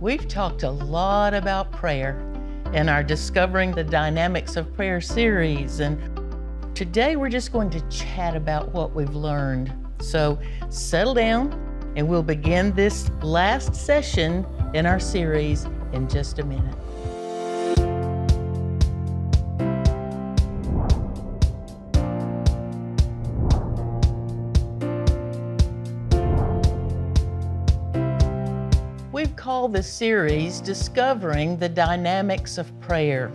We've talked a lot about prayer in our Discovering the Dynamics of Prayer series, and today we're just going to chat about what we've learned. So settle down, and we'll begin this last session in our series in just a minute. The series Discovering the Dynamics of Prayer.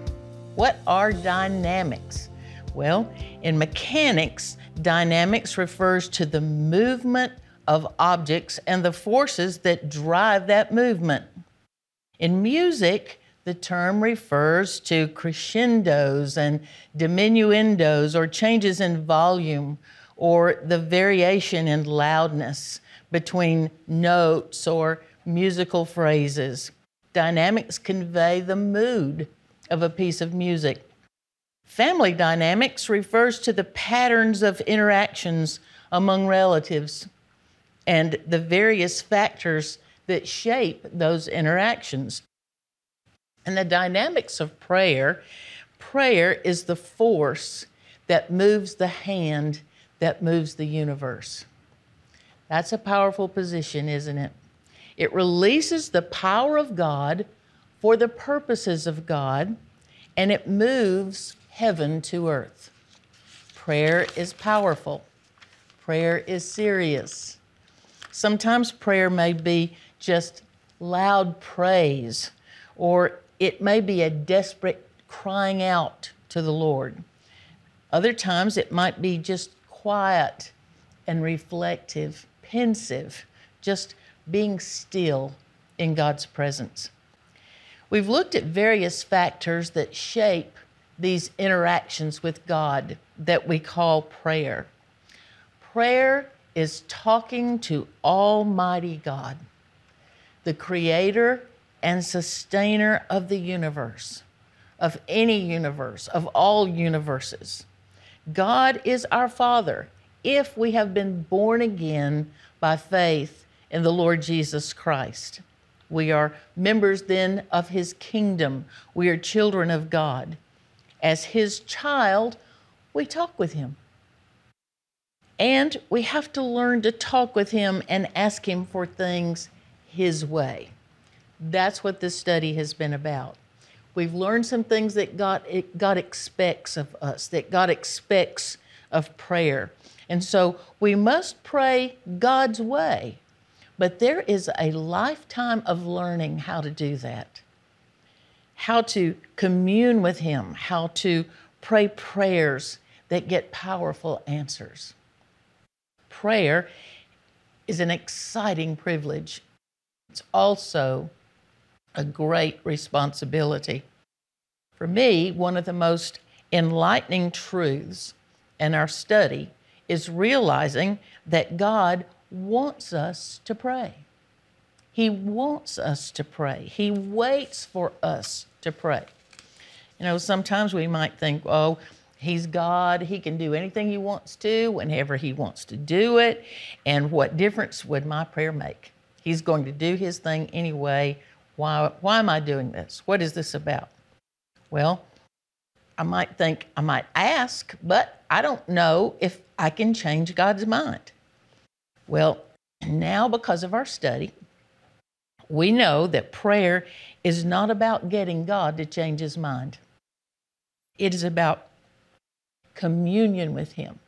What are dynamics? Well, in mechanics, dynamics refers to the movement of objects and the forces that drive that movement. In music, the term refers to crescendos and diminuendos or changes in volume or the variation in loudness between notes or musical phrases. Dynamics convey the mood of a piece of music. Family dynamics refers to the patterns of interactions among relatives and the various factors that shape those interactions. And the dynamics of prayer prayer is the force that moves the hand that moves the universe. That's a powerful position, isn't it? It releases the power of God for the purposes of God, and it moves heaven to earth. Prayer is powerful, prayer is serious. Sometimes prayer may be just loud praise, or it may be a desperate crying out to the Lord. Other times it might be just quiet and reflective, pensive, just being still in God's presence. We've looked at various factors that shape these interactions with God that we call prayer. Prayer is talking to Almighty God, the creator and sustainer of the universe, of any universe, of all universes. God is our Father if we have been born again by faith in the Lord Jesus Christ. We are members then of His kingdom. We are children of God. As His child, we talk with Him. And we have to learn to talk with Him and ask Him for things His way. That's what this study has been about. We've learned some things that God, God expects of us, that God expects of prayer. And so we must pray God's way. But there is a lifetime of learning how to do that, how to commune with Him, how to pray prayers that get powerful answers. Prayer is an exciting privilege, it's also a great responsibility. For me, one of the most enlightening truths in our study is realizing that God wants us to pray. He wants us to pray. He waits for us to pray. You know, sometimes we might think, oh, He's God. He can do anything He wants to, whenever He wants to do it. And what difference would my prayer make? He's going to do His thing anyway. Why, why am I doing this? What is this about? Well, I might think I might ask, but I don't know if I can change God's mind. Well, now because of our study, we know that prayer is not about getting God to change his mind. It is about communion with him.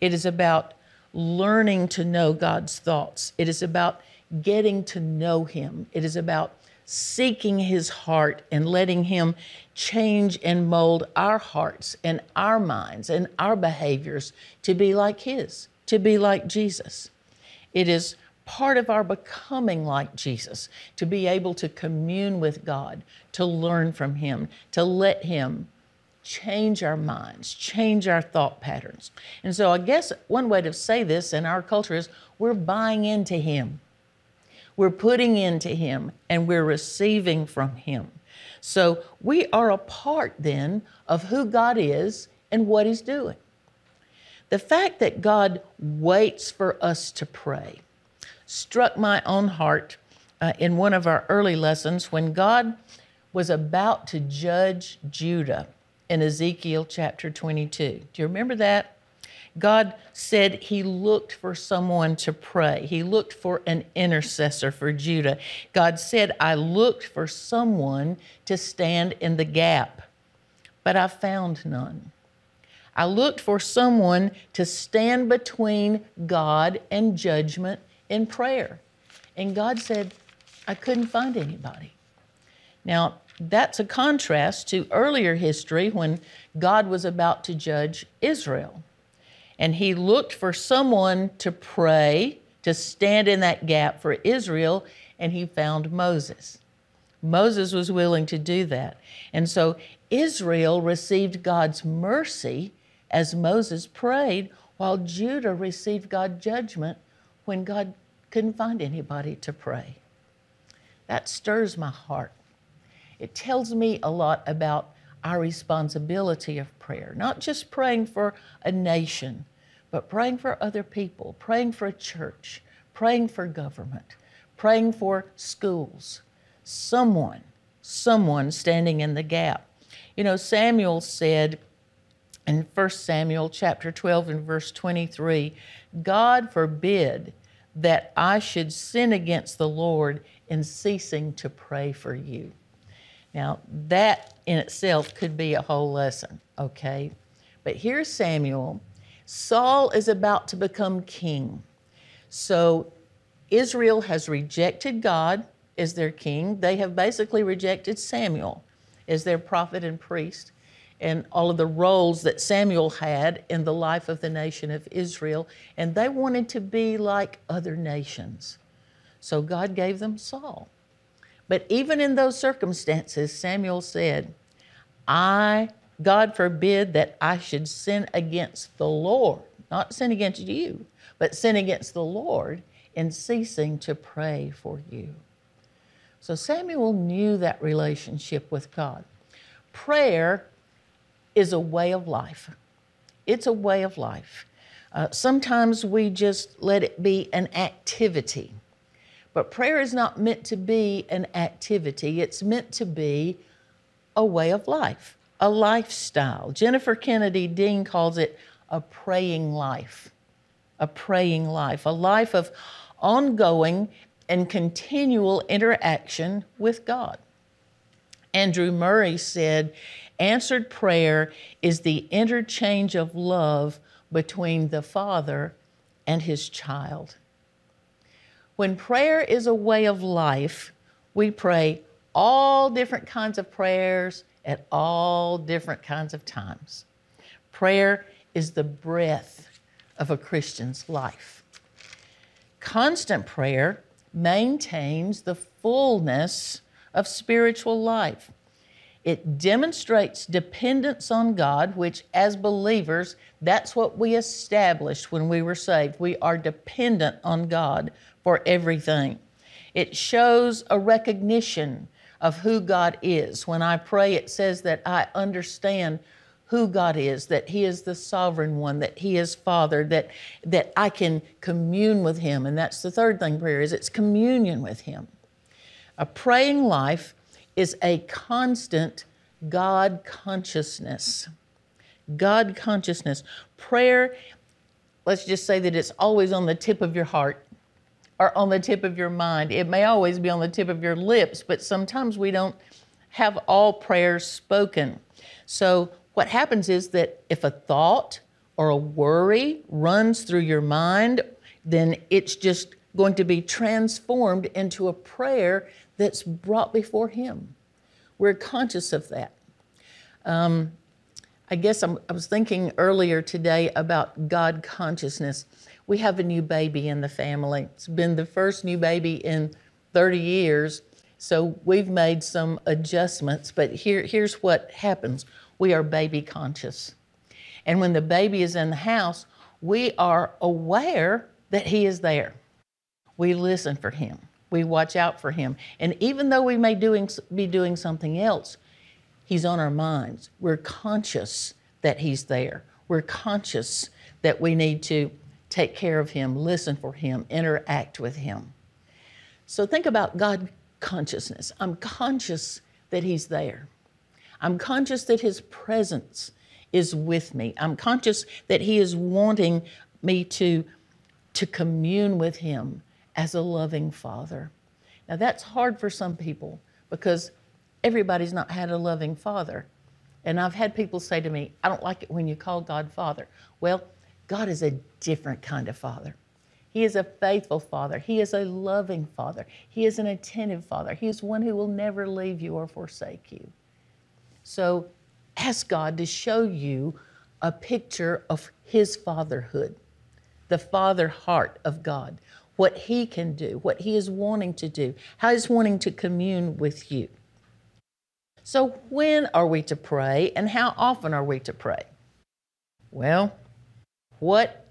It is about learning to know God's thoughts. It is about getting to know him. It is about seeking his heart and letting him change and mold our hearts and our minds and our behaviors to be like his, to be like Jesus. It is part of our becoming like Jesus to be able to commune with God, to learn from Him, to let Him change our minds, change our thought patterns. And so I guess one way to say this in our culture is we're buying into Him. We're putting into Him and we're receiving from Him. So we are a part then of who God is and what He's doing. The fact that God waits for us to pray struck my own heart uh, in one of our early lessons when God was about to judge Judah in Ezekiel chapter 22. Do you remember that? God said he looked for someone to pray. He looked for an intercessor for Judah. God said, I looked for someone to stand in the gap, but I found none. I looked for someone to stand between God and judgment in prayer. And God said, I couldn't find anybody. Now, that's a contrast to earlier history when God was about to judge Israel. And he looked for someone to pray, to stand in that gap for Israel, and he found Moses. Moses was willing to do that. And so Israel received God's mercy as Moses prayed, while Judah received God's judgment when God couldn't find anybody to pray. That stirs my heart. It tells me a lot about our responsibility of prayer, not just praying for a nation, but praying for other people, praying for a church, praying for government, praying for schools. Someone, someone standing in the gap. You know, Samuel said in 1 Samuel chapter 12 and verse 23, God forbid that I should sin against the Lord in ceasing to pray for you. Now, that in itself could be a whole lesson, okay? But here's Samuel. Saul is about to become king. So Israel has rejected God as their king. They have basically rejected Samuel as their prophet and priest and all of the roles that Samuel had in the life of the nation of Israel. And they wanted to be like other nations. So God gave them Saul. But even in those circumstances, Samuel said, I, God forbid that I should sin against the Lord, not sin against you, but sin against the Lord in ceasing to pray for you. So Samuel knew that relationship with God. Prayer is a way of life. It's a way of life. Uh, sometimes we just let it be an activity. But prayer is not meant to be an activity, it's meant to be a way of life, a lifestyle. Jennifer Kennedy Dean calls it a praying life, a praying life, a life of ongoing and continual interaction with God. Andrew Murray said, Answered prayer is the interchange of love between the Father and his child. When prayer is a way of life, we pray all different kinds of prayers at all different kinds of times. Prayer is the breath of a Christian's life. Constant prayer maintains the fullness of spiritual life. It demonstrates dependence on God, which, as believers, that's what we established when we were saved. We are dependent on God for everything. It shows a recognition of who God is. When I pray, it says that I understand who God is, that He is the sovereign one, that He is Father, that, that I can commune with Him. And that's the third thing prayer is it's communion with Him. A praying life is a constant God consciousness. God consciousness. Prayer, let's just say that it's always on the tip of your heart or on the tip of your mind. It may always be on the tip of your lips, but sometimes we don't have all prayers spoken. So, what happens is that if a thought or a worry runs through your mind, then it's just going to be transformed into a prayer that's brought before Him. We're conscious of that. Um, I guess I'm, i was thinking earlier today about God consciousness. We have a new baby in the family. It's been the first new baby in 30 years, so we've made some adjustments. But here, here's what happens we are baby conscious. And when the baby is in the house, we are aware that he is there. We listen for him. We watch out for him. And even though we may doing, be doing something else, he's on our minds. We're conscious that he's there. We're conscious that we need to take care of him, listen for him, interact with him. So think about God consciousness. I'm conscious that He's there. I'm conscious that His presence is with me. I'm conscious that He is wanting me to, to commune with Him as a loving Father. Now, that's hard for some people because everybody's not had a loving Father. And I've had people say to me, I don't like it when you call God Father. Well, God is a different kind of Father. He is a faithful Father. He is a loving Father. He is an attentive Father. He is one who will never leave you or forsake you. So ask God to show you a picture of His fatherhood, the Father heart of God, what He can do, what He is wanting to do, how He's wanting to commune with you. So, when are we to pray and how often are we to pray? Well, what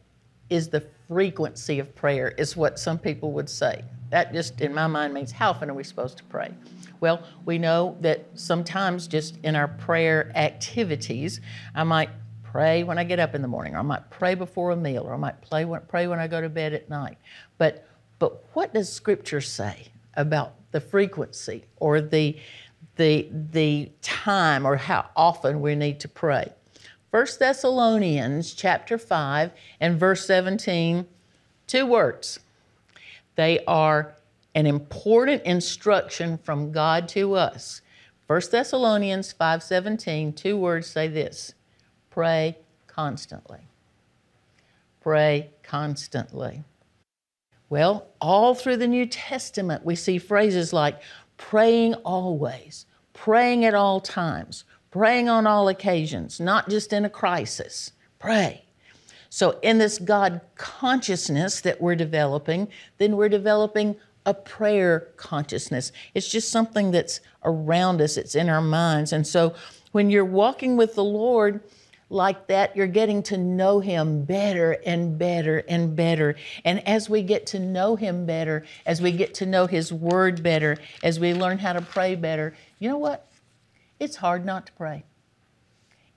is the frequency of prayer, is what some people would say. That just, in my mind, means how often are we supposed to pray? Well, we know that sometimes just in our prayer activities, I might pray when I get up in the morning, or I might pray before a meal, or I might pray when, pray when I go to bed at night. But, but what does Scripture say about the frequency or the, the, the time or how often we need to pray. 1 Thessalonians chapter 5 and verse 17, two words. They are an important instruction from God to us. 1 Thessalonians 5:17, two words say this: pray constantly. Pray constantly. Well, all through the New Testament, we see phrases like praying always, praying at all times, praying on all occasions, not just in a crisis. Pray. So, in this God consciousness that we're developing, then we're developing a prayer consciousness. It's just something that's around us, it's in our minds. And so, when you're walking with the Lord, like that, you're getting to know Him better and better and better. And as we get to know Him better, as we get to know His Word better, as we learn how to pray better, you know what? It's hard not to pray.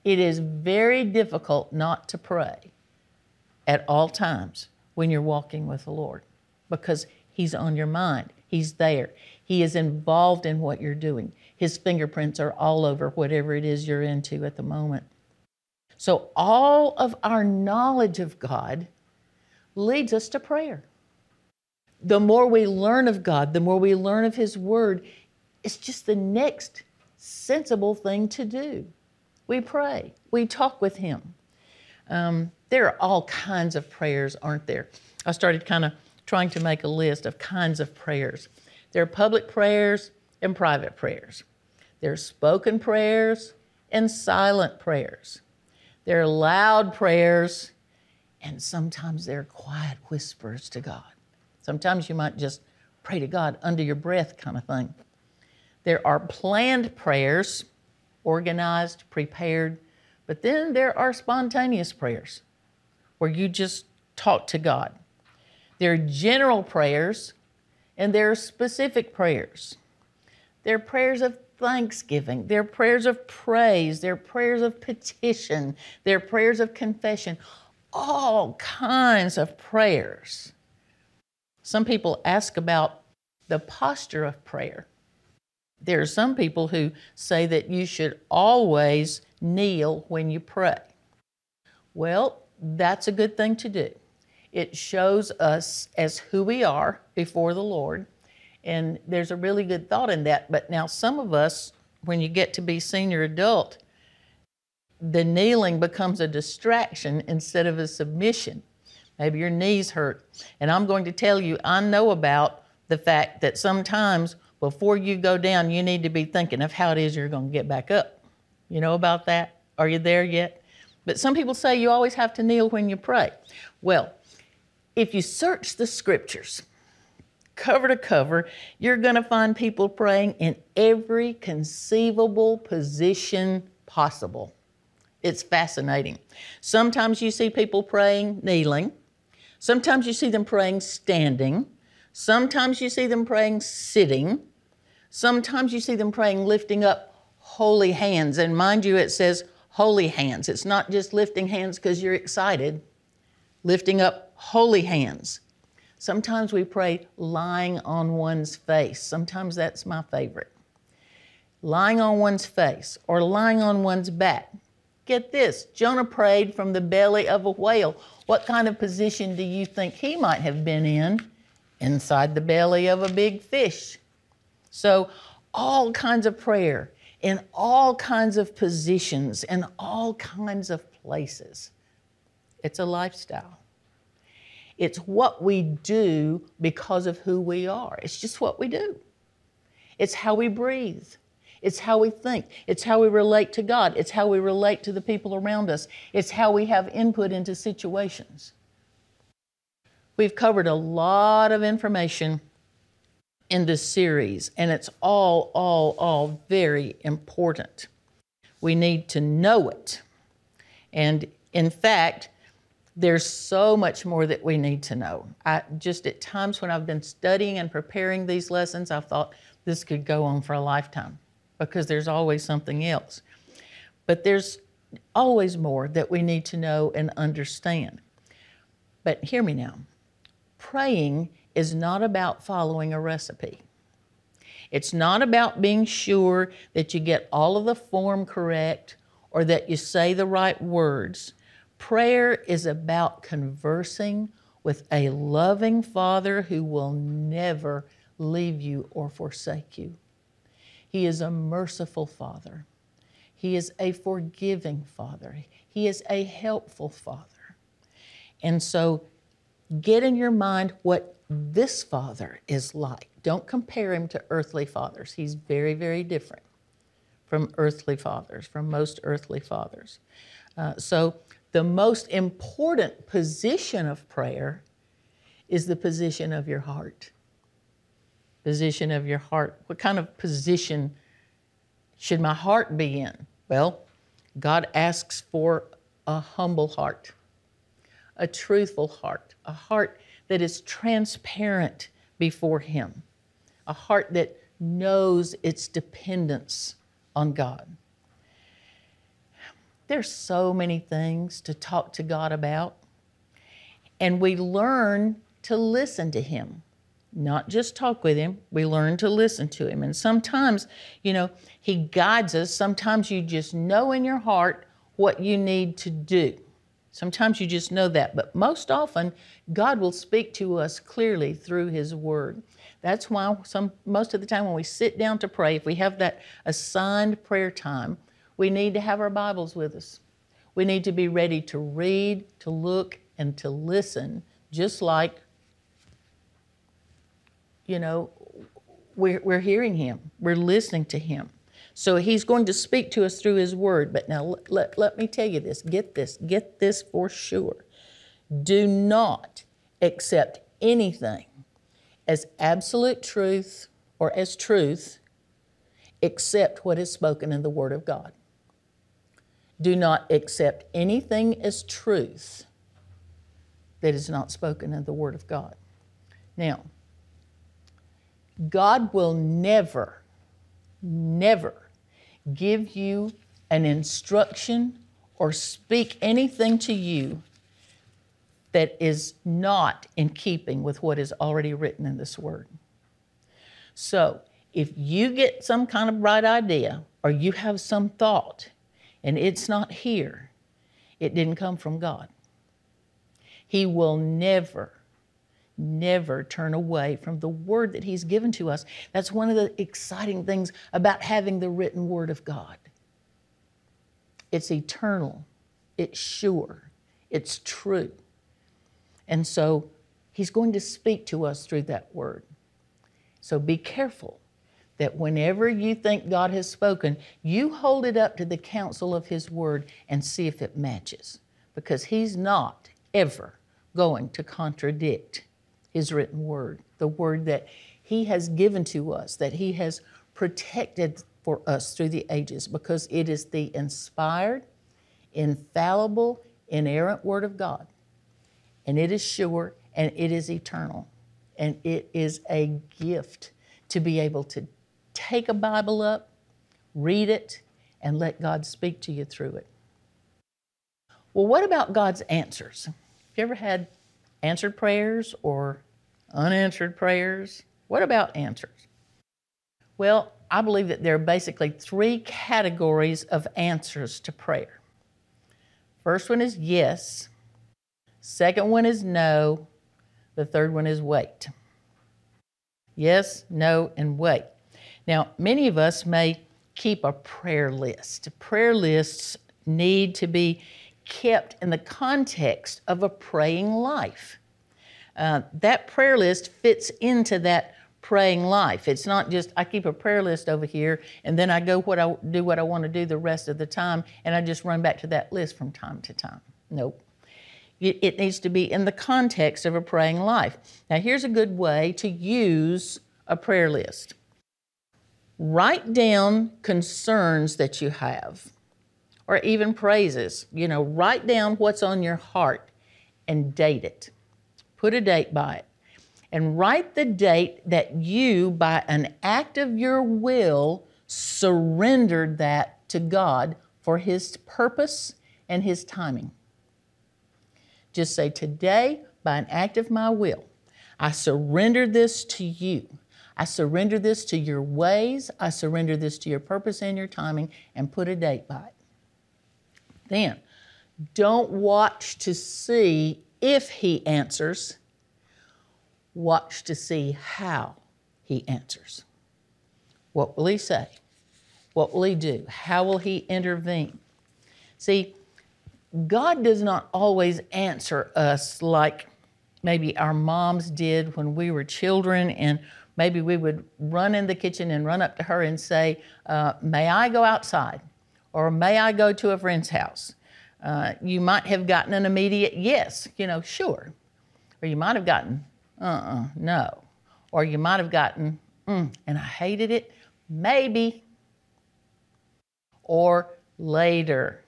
It is very difficult not to pray at all times when you're walking with the Lord because He's on your mind. He's there. He is involved in what you're doing. His fingerprints are all over whatever it is you're into at the moment. So, all of our knowledge of God leads us to prayer. The more we learn of God, the more we learn of His Word, it's just the next sensible thing to do. We pray, we talk with Him. Um, there are all kinds of prayers, aren't there? I started kind of trying to make a list of kinds of prayers. There are public prayers and private prayers. There are spoken prayers and silent prayers. There are loud prayers, and sometimes there are quiet whispers to God. Sometimes you might just pray to God under your breath, kind of thing. There are planned prayers, organized, prepared, but then there are spontaneous prayers where you just talk to God. There are general prayers and there are specific prayers. There are prayers of thanksgiving, their prayers of praise, their prayers of petition, their prayers of confession, all kinds of prayers. Some people ask about the posture of prayer. There are some people who say that you should always kneel when you pray. Well, that's a good thing to do. It shows us as who we are before the Lord and there's a really good thought in that. But now, some of us, when you get to be senior adult, the kneeling becomes a distraction instead of a submission. Maybe your knees hurt. And I'm going to tell you, I know about the fact that sometimes before you go down, you need to be thinking of how it is you're going to get back up. You know about that? Are you there yet? But some people say you always have to kneel when you pray. Well, if you search the scriptures, cover to cover, you're going to find people praying in every conceivable position possible. It's fascinating. Sometimes you see people praying kneeling. Sometimes you see them praying standing. Sometimes you see them praying sitting. Sometimes you see them praying lifting up holy hands. And mind you, it says holy hands. It's not just lifting hands because you're excited, lifting up holy hands. Sometimes we pray lying on one's face. Sometimes that's my favorite. Lying on one's face or lying on one's back. Get this Jonah prayed from the belly of a whale. What kind of position do you think he might have been in? Inside the belly of a big fish. So, all kinds of prayer in all kinds of positions in all kinds of places. It's a lifestyle. It's what we do because of who we are. It's just what we do. It's how we breathe. It's how we think. It's how we relate to God. It's how we relate to the people around us. It's how we have input into situations. We've covered a lot of information in this series, and it's all, all, all very important. We need to know it. And in fact, there's so much more that we need to know. I just at times when I've been studying and preparing these lessons, I've thought this could go on for a lifetime because there's always something else. But there's always more that we need to know and understand. But hear me now praying is not about following a recipe. It's not about being sure that you get all of the form correct or that you say the right words. Prayer is about conversing with a loving Father who will never leave you or forsake you. He is a merciful Father. He is a forgiving Father. He is a helpful Father. And so get in your mind what this Father is like. Don't compare him to earthly fathers. He's very, very different from earthly fathers, from most earthly fathers. Uh, so the most important position of prayer is the position of your heart. Position of your heart. What kind of position should my heart be in? Well, God asks for a humble heart, a truthful heart, a heart that is transparent before Him, a heart that knows its dependence on God. There's so many things to talk to God about. And we learn to listen to Him, not just talk with Him. We learn to listen to Him. And sometimes, you know, He guides us. Sometimes you just know in your heart what you need to do. Sometimes you just know that. But most often, God will speak to us clearly through His Word. That's why some, most of the time when we sit down to pray, if we have that assigned prayer time, we need to have our Bibles with us. We need to be ready to read, to look, and to listen, just like, you know, we're, we're hearing Him, we're listening to Him. So He's going to speak to us through His Word. But now let, let, let me tell you this get this, get this for sure. Do not accept anything as absolute truth or as truth except what is spoken in the Word of God do not accept anything as truth that is not spoken in the Word of God. Now, God will never, never give you an instruction or speak anything to you that is not in keeping with what is already written in this Word. So, if you get some kind of bright idea or you have some thought and it's not here, it didn't come from God. He will never, never turn away from the word that He's given to us. That's one of the exciting things about having the written word of God. It's eternal, it's sure, it's true. And so He's going to speak to us through that word. So be careful that whenever you think God has spoken, you hold it up to the counsel of His Word and see if it matches. Because He's not ever going to contradict His written Word, the Word that He has given to us, that He has protected for us through the ages, because it is the inspired, infallible, inerrant Word of God. And it is sure and it is eternal. And it is a gift to be able to take a Bible up, read it, and let God speak to you through it. Well, what about God's answers? Have you ever had answered prayers or unanswered prayers. What about answers? Well, I believe that there are basically three categories of answers to prayer. First one is yes, second one is no, the third one is wait. Yes, no, and wait. Now, many of us may keep a prayer list. Prayer lists need to be kept in the context of a praying life. Uh, that prayer list fits into that praying life. It's not just I keep a prayer list over here and then I go what I do what I want to do the rest of the time and I just run back to that list from time to time. Nope. It, it needs to be in the context of a praying life. Now here's a good way to use a prayer list. Write down concerns that you have or even praises. You know, write down what's on your heart and date it. Put a date by it and write the date that you, by an act of your will, surrendered that to God for His purpose and His timing. Just say, Today, by an act of my will, I surrender this to you. I surrender this to your ways. I surrender this to your purpose and your timing, and put a date by it. Then, don't watch to see if He answers watch to see how he answers. What will he say? What will he do? How will he intervene? See, God does not always answer us like maybe our moms did when we were children, and maybe we would run in the kitchen and run up to her and say, uh, May I go outside? Or may I go to a friend's house? Uh, you might have gotten an immediate yes, you know, sure. Or you might have gotten uh-uh, no. Or you might have gotten, mm, and I hated it, maybe. Or later.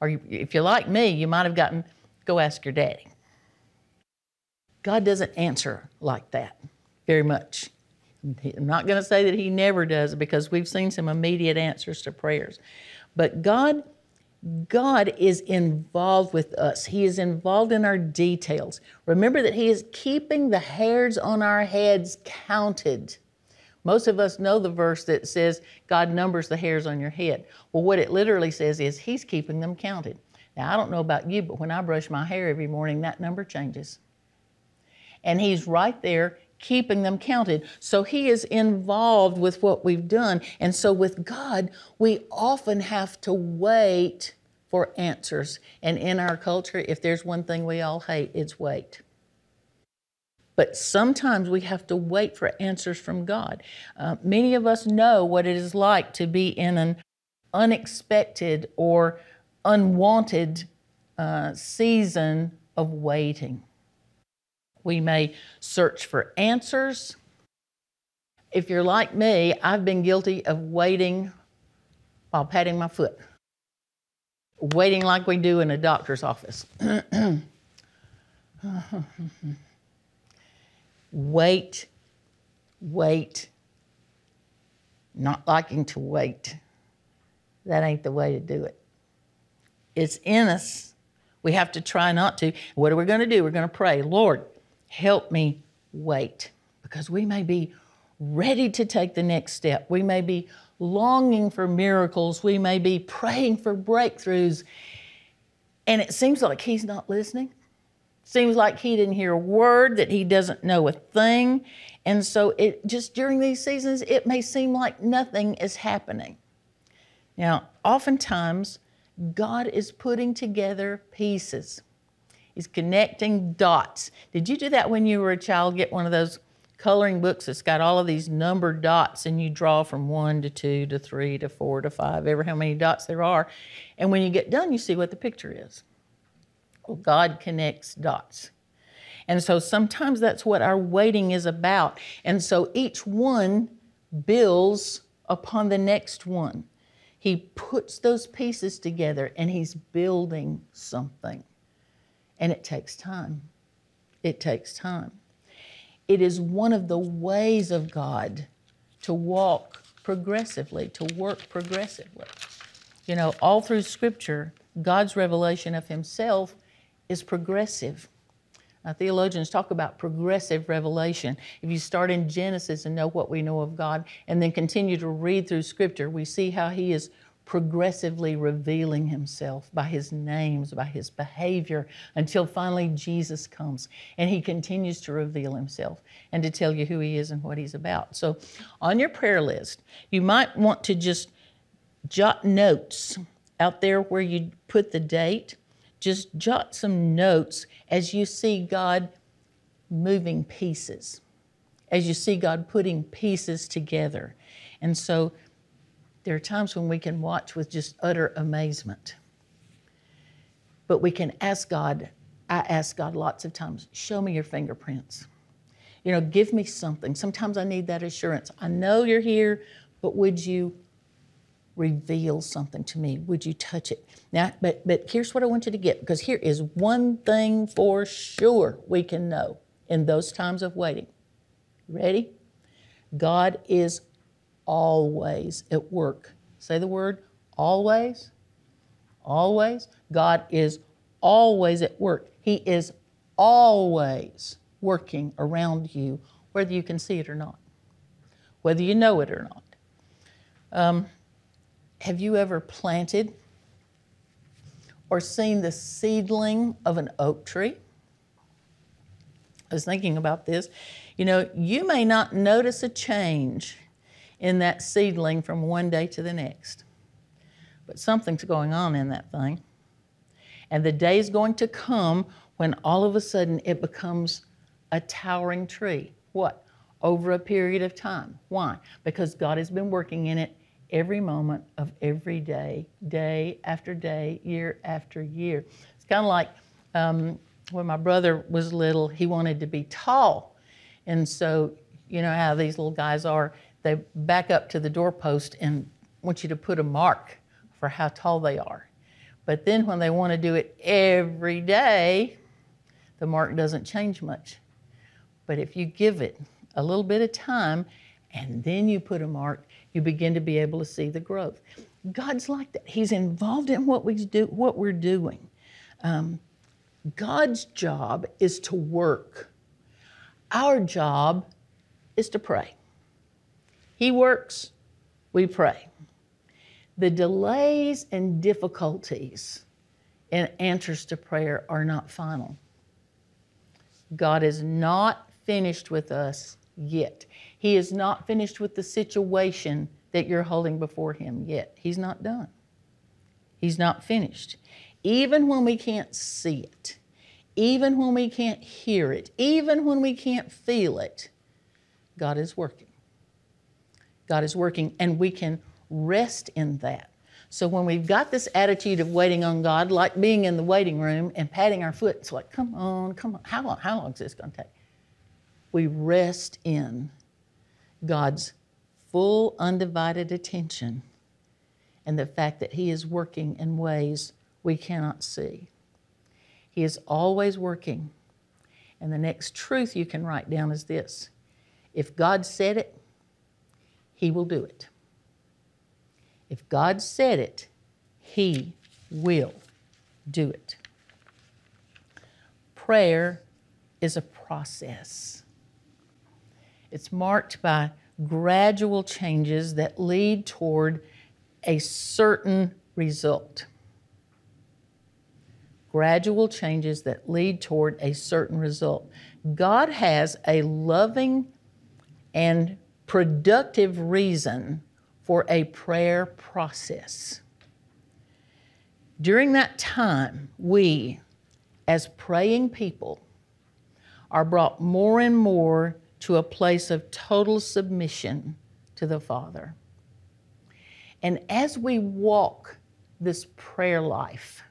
Or you, if you're like me, you might have gotten, go ask your daddy. God doesn't answer like that very much. I'm not going to say that He never does because we've seen some immediate answers to prayers. But God God is involved with us. He is involved in our details. Remember that He is keeping the hairs on our heads counted. Most of us know the verse that says God numbers the hairs on your head. Well, what it literally says is He's keeping them counted. Now, I don't know about you, but when I brush my hair every morning, that number changes. And He's right there keeping them counted. So He is involved with what we've done. And so with God, we often have to wait for answers. And in our culture, if there's one thing we all hate, it's wait. But sometimes we have to wait for answers from God. Uh, many of us know what it is like to be in an unexpected or unwanted uh, season of waiting. We may search for answers. If you're like me, I've been guilty of waiting while patting my foot, waiting like we do in a doctor's office. wait, wait, not liking to wait. That ain't the way to do it. It's in us. We have to try not to. What are we going to do? We're going to pray, Lord, help me wait because we may be ready to take the next step. We may be longing for miracles. We may be praying for breakthroughs. And it seems like He's not listening. Seems like He didn't hear a word, that He doesn't know a thing. And so it just during these seasons, it may seem like nothing is happening. Now, oftentimes, God is putting together pieces is connecting dots. Did you do that when you were a child? Get one of those coloring books that's got all of these numbered dots and you draw from one to two to three to four to five, ever how many dots there are. And when you get done, you see what the picture is. Well, God connects dots. And so sometimes that's what our waiting is about. And so each one builds upon the next one. He puts those pieces together and he's building something. And it takes time. It takes time. It is one of the ways of God to walk progressively, to work progressively. You know, all through Scripture, God's revelation of Himself is progressive. Now, theologians talk about progressive revelation. If you start in Genesis and know what we know of God, and then continue to read through Scripture, we see how He is progressively revealing Himself by His names, by His behavior, until finally Jesus comes and He continues to reveal Himself and to tell you who He is and what He's about. So, on your prayer list, you might want to just jot notes out there where you put the date just jot some notes as you see God moving pieces, as you see God putting pieces together. And so there are times when we can watch with just utter amazement. But we can ask God, I ask God lots of times, show me your fingerprints. You know, give me something. Sometimes I need that assurance. I know you're here, but would you reveal something to me? Would you touch it? Now, but, but here's what I want you to get because here is one thing for sure we can know in those times of waiting. Ready? God is always at work. Say the word always. Always. God is always at work. He is always working around you, whether you can see it or not, whether you know it or not. Um, have you ever planted or seen the seedling of an oak tree? I was thinking about this. You know, you may not notice a change in that seedling from one day to the next, but something's going on in that thing. And the day is going to come when all of a sudden it becomes a towering tree. What? Over a period of time. Why? Because God has been working in it every moment of every day, day after day, year after year. It's kind of like um, when my brother was little, he wanted to be tall. And so, you know how these little guys are, they back up to the doorpost and want you to put a mark for how tall they are. But then when they want to do it every day, the mark doesn't change much. But if you give it a little bit of time and then you put a mark, you begin to be able to see the growth. God's like that. He's involved in what we do, what we're doing. Um, God's job is to work. Our job is to pray. He works, we pray. The delays and difficulties in answers to prayer are not final. God is not finished with us yet. He is not finished with the situation that you're holding before Him yet. He's not done. He's not finished. Even when we can't see it, even when we can't hear it, even when we can't feel it, God is working. God is working, and we can rest in that. So when we've got this attitude of waiting on God, like being in the waiting room and patting our foot, it's like, come on, come on, how long, how long is this going to take? we rest in God's full, undivided attention and the fact that He is working in ways we cannot see. He is always working. And the next truth you can write down is this if God said it, He will do it. If God said it, He will do it. Prayer is a process. It's marked by gradual changes that lead toward a certain result. Gradual changes that lead toward a certain result. God has a loving and productive reason for a prayer process. During that time, we, as praying people, are brought more and more to a place of total submission to the Father. And as we walk this prayer life,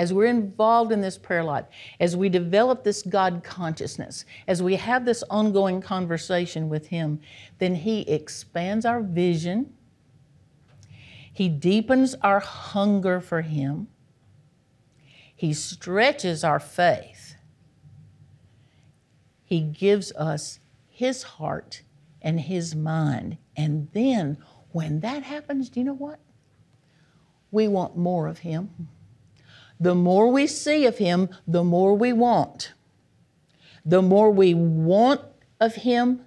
as we're involved in this prayer life, as we develop this God consciousness, as we have this ongoing conversation with Him, then He expands our vision, He deepens our hunger for Him, He stretches our faith, he gives us His heart and His mind. And then when that happens, do you know what? We want more of Him. The more we see of Him, the more we want. The more we want of Him,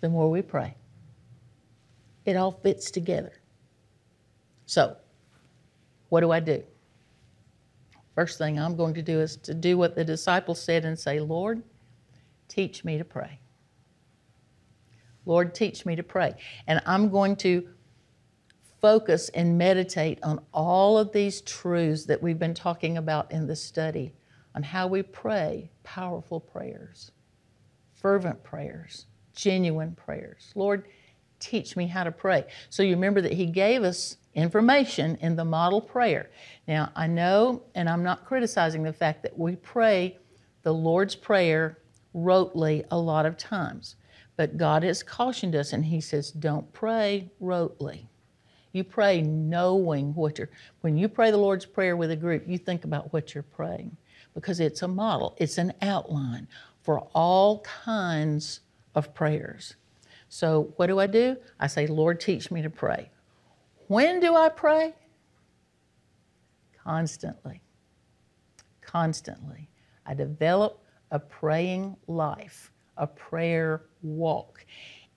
the more we pray. It all fits together. So, what do I do? First thing I'm going to do is to do what the disciples said and say, Lord, teach me to pray. Lord, teach me to pray. And I'm going to focus and meditate on all of these truths that we've been talking about in this study on how we pray powerful prayers, fervent prayers, genuine prayers. Lord, teach me how to pray. So you remember that He gave us information in the model prayer. Now, I know, and I'm not criticizing the fact that we pray the Lord's Prayer rotely a lot of times, but God has cautioned us, and He says, don't pray rotely. You pray knowing what you're, when you pray the Lord's Prayer with a group, you think about what you're praying because it's a model, it's an outline for all kinds of prayers. So, what do I do? I say, Lord, teach me to pray. When do I pray? Constantly. Constantly. I develop a praying life, a prayer walk.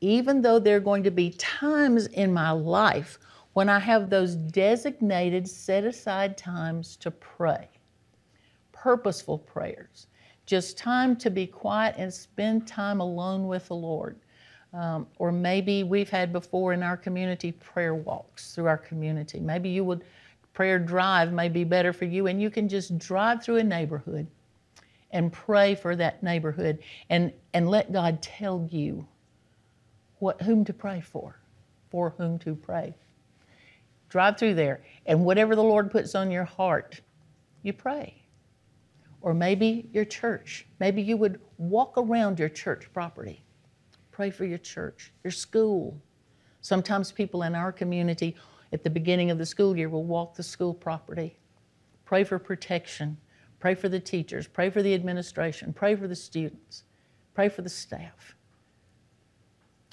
Even though there are going to be times in my life when I have those designated, set aside times to pray, purposeful prayers, just time to be quiet and spend time alone with the Lord. Um, or maybe we've had before in our community prayer walks through our community. Maybe you would, prayer drive may be better for you, and you can just drive through a neighborhood and pray for that neighborhood and, and let God tell you what, whom to pray for, for whom to pray. Drive through there, and whatever the Lord puts on your heart, you pray. Or maybe your church. Maybe you would walk around your church property Pray for your church, your school. Sometimes people in our community at the beginning of the school year will walk the school property. Pray for protection. Pray for the teachers. Pray for the administration. Pray for the students. Pray for the staff.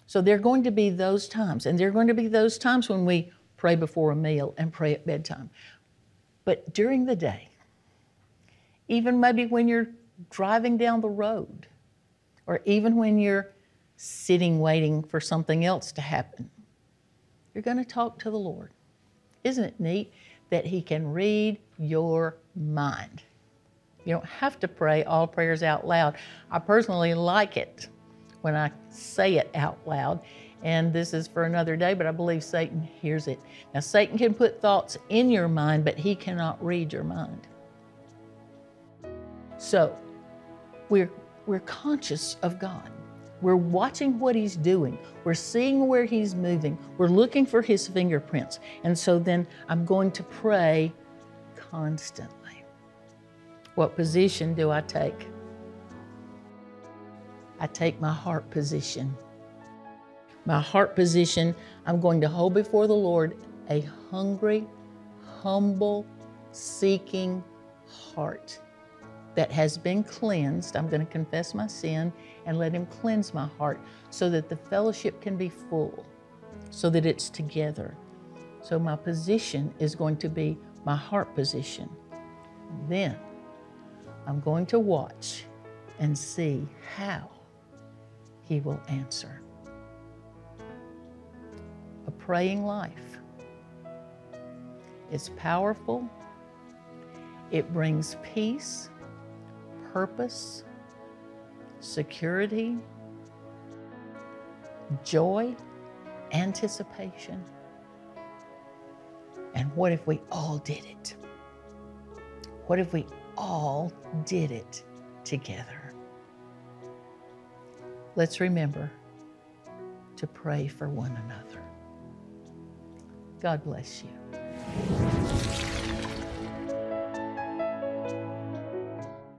So there are going to be those times, and there are going to be those times when we pray before a meal and pray at bedtime. But during the day, even maybe when you're driving down the road, or even when you're sitting waiting for something else to happen. You're going to talk to the Lord. Isn't it neat that He can read your mind? You don't have to pray all prayers out loud. I personally like it when I say it out loud. And this is for another day, but I believe Satan hears it. Now, Satan can put thoughts in your mind, but he cannot read your mind. So, we're, we're conscious of God. We're watching what he's doing. We're seeing where he's moving. We're looking for his fingerprints. And so then I'm going to pray constantly. What position do I take? I take my heart position. My heart position, I'm going to hold before the Lord a hungry, humble, seeking heart that has been cleansed. I'm going to confess my sin and let Him cleanse my heart so that the fellowship can be full, so that it's together. So my position is going to be my heart position. Then I'm going to watch and see how He will answer. Praying life. It's powerful. It brings peace purpose, security, joy, anticipation. And what if we all did it? What if we all did it together? Let's remember to pray for one another. God bless you.